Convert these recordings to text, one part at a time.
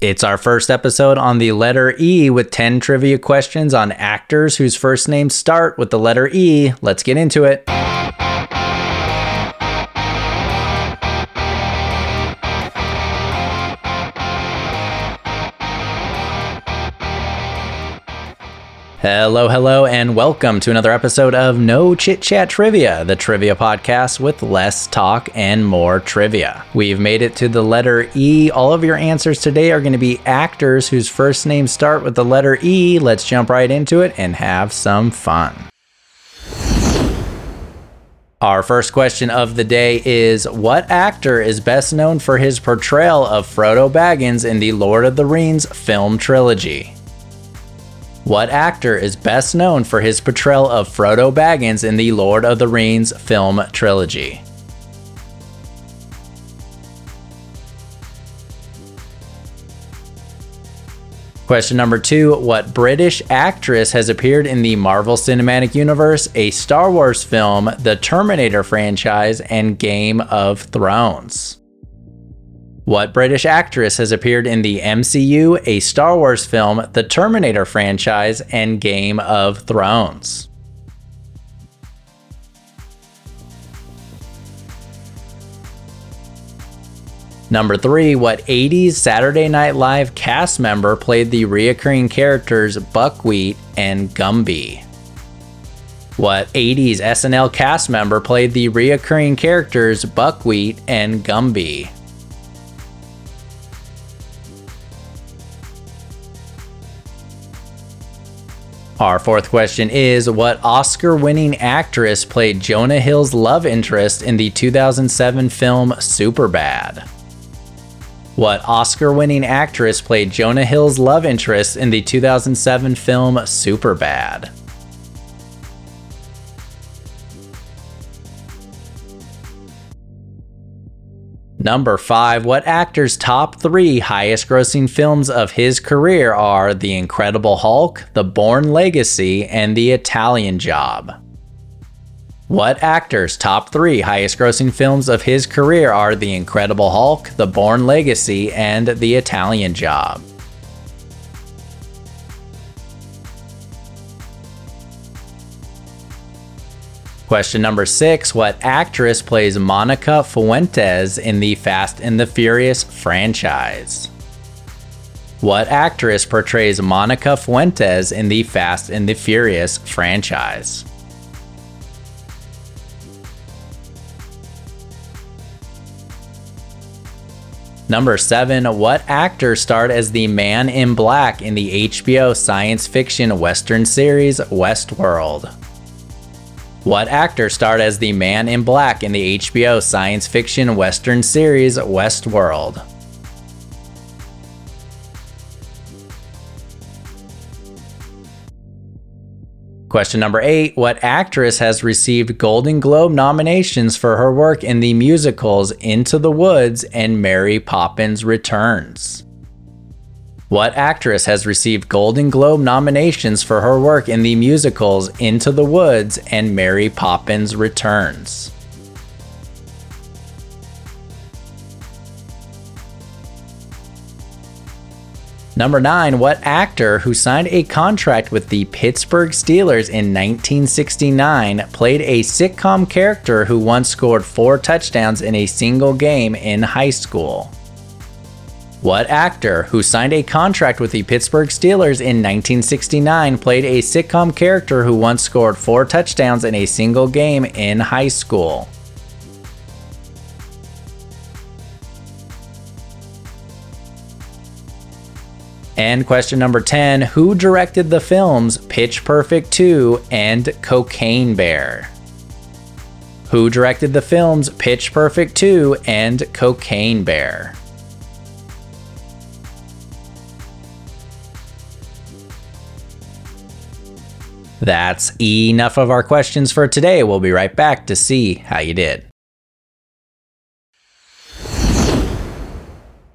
It's our first episode on the letter E with 10 trivia questions on actors whose first names start with the letter E. Let's get into it. Hello, hello, and welcome to another episode of No Chit Chat Trivia, the trivia podcast with less talk and more trivia. We've made it to the letter E. All of your answers today are going to be actors whose first names start with the letter E. Let's jump right into it and have some fun. Our first question of the day is What actor is best known for his portrayal of Frodo Baggins in the Lord of the Rings film trilogy? What actor is best known for his portrayal of Frodo Baggins in the Lord of the Rings film trilogy? Question number two What British actress has appeared in the Marvel Cinematic Universe, a Star Wars film, the Terminator franchise, and Game of Thrones? What British actress has appeared in the MCU, a Star Wars film, the Terminator franchise, and Game of Thrones? Number three, what 80s Saturday Night Live cast member played the reoccurring characters Buckwheat and Gumby? What 80s SNL cast member played the reoccurring characters Buckwheat and Gumby? Our fourth question is What Oscar winning actress played Jonah Hill's love interest in the 2007 film Superbad? What Oscar winning actress played Jonah Hill's love interest in the 2007 film Superbad? Number 5. What actor's top three highest grossing films of his career are The Incredible Hulk, The Bourne Legacy, and The Italian Job? What actor's top three highest grossing films of his career are The Incredible Hulk, The Bourne Legacy, and The Italian Job? Question number six What actress plays Monica Fuentes in the Fast and the Furious franchise? What actress portrays Monica Fuentes in the Fast and the Furious franchise? Number 7. What actor starred as the Man in Black in the HBO science fiction western series Westworld? What actor starred as the Man in Black in the HBO science fiction western series Westworld? Question number eight What actress has received Golden Globe nominations for her work in the musicals Into the Woods and Mary Poppins Returns? What actress has received Golden Globe nominations for her work in the musicals Into the Woods and Mary Poppins Returns? Number 9. What actor who signed a contract with the Pittsburgh Steelers in 1969 played a sitcom character who once scored four touchdowns in a single game in high school? What actor who signed a contract with the Pittsburgh Steelers in 1969 played a sitcom character who once scored four touchdowns in a single game in high school? And question number 10 Who directed the films Pitch Perfect 2 and Cocaine Bear? Who directed the films Pitch Perfect 2 and Cocaine Bear? That's enough of our questions for today. We'll be right back to see how you did.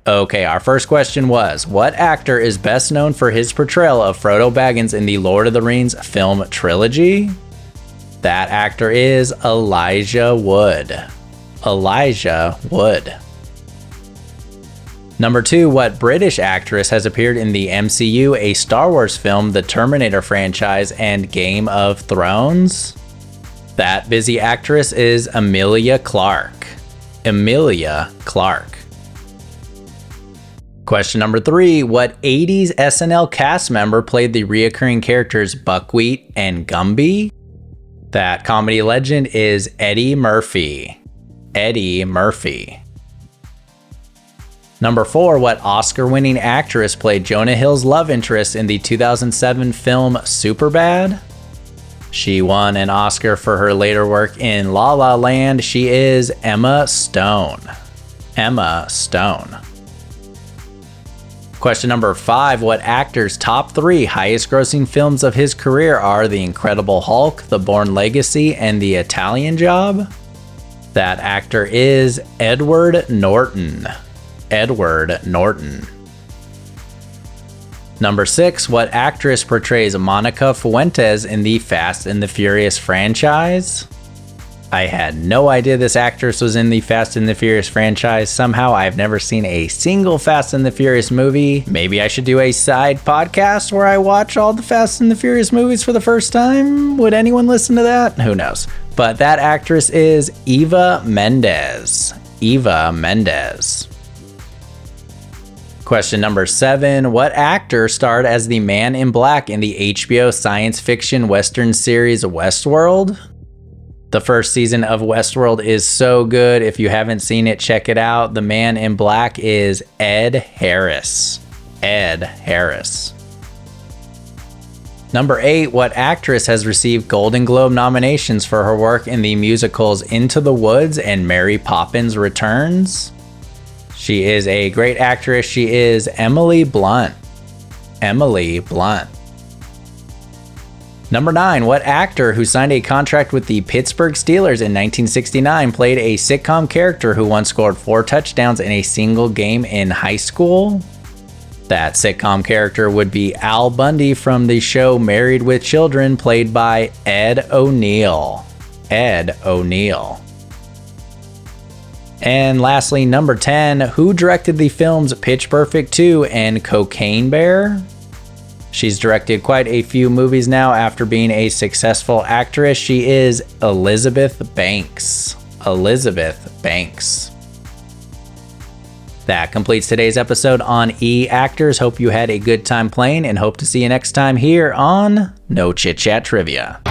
Okay, our first question was What actor is best known for his portrayal of Frodo Baggins in the Lord of the Rings film trilogy? That actor is Elijah Wood. Elijah Wood. Number two, what British actress has appeared in the MCU, a Star Wars film, the Terminator franchise, and Game of Thrones? That busy actress is Emilia Clarke. Emilia Clarke. Question number three What 80s SNL cast member played the reoccurring characters Buckwheat and Gumby? That comedy legend is Eddie Murphy. Eddie Murphy. Number four, what Oscar winning actress played Jonah Hill's love interest in the 2007 film Superbad? She won an Oscar for her later work in La La Land. She is Emma Stone. Emma Stone. Question number five What actor's top three highest grossing films of his career are The Incredible Hulk, The Bourne Legacy, and The Italian Job? That actor is Edward Norton. Edward Norton. Number six, what actress portrays Monica Fuentes in the Fast and the Furious franchise? I had no idea this actress was in the Fast and the Furious franchise. Somehow, I've never seen a single Fast and the Furious movie. Maybe I should do a side podcast where I watch all the Fast and the Furious movies for the first time. Would anyone listen to that? Who knows? But that actress is Eva Mendes. Eva Mendes. Question number seven What actor starred as the man in black in the HBO science fiction western series Westworld? The first season of Westworld is so good. If you haven't seen it, check it out. The man in black is Ed Harris. Ed Harris. Number eight, what actress has received Golden Globe nominations for her work in the musicals Into the Woods and Mary Poppins Returns? She is a great actress. She is Emily Blunt. Emily Blunt. Number nine, what actor who signed a contract with the Pittsburgh Steelers in 1969 played a sitcom character who once scored four touchdowns in a single game in high school? That sitcom character would be Al Bundy from the show Married with Children, played by Ed O'Neill. Ed O'Neill. And lastly, number 10, who directed the films Pitch Perfect 2 and Cocaine Bear? She's directed quite a few movies now after being a successful actress. She is Elizabeth Banks. Elizabeth Banks. That completes today's episode on E Actors. Hope you had a good time playing and hope to see you next time here on No Chit Chat Trivia.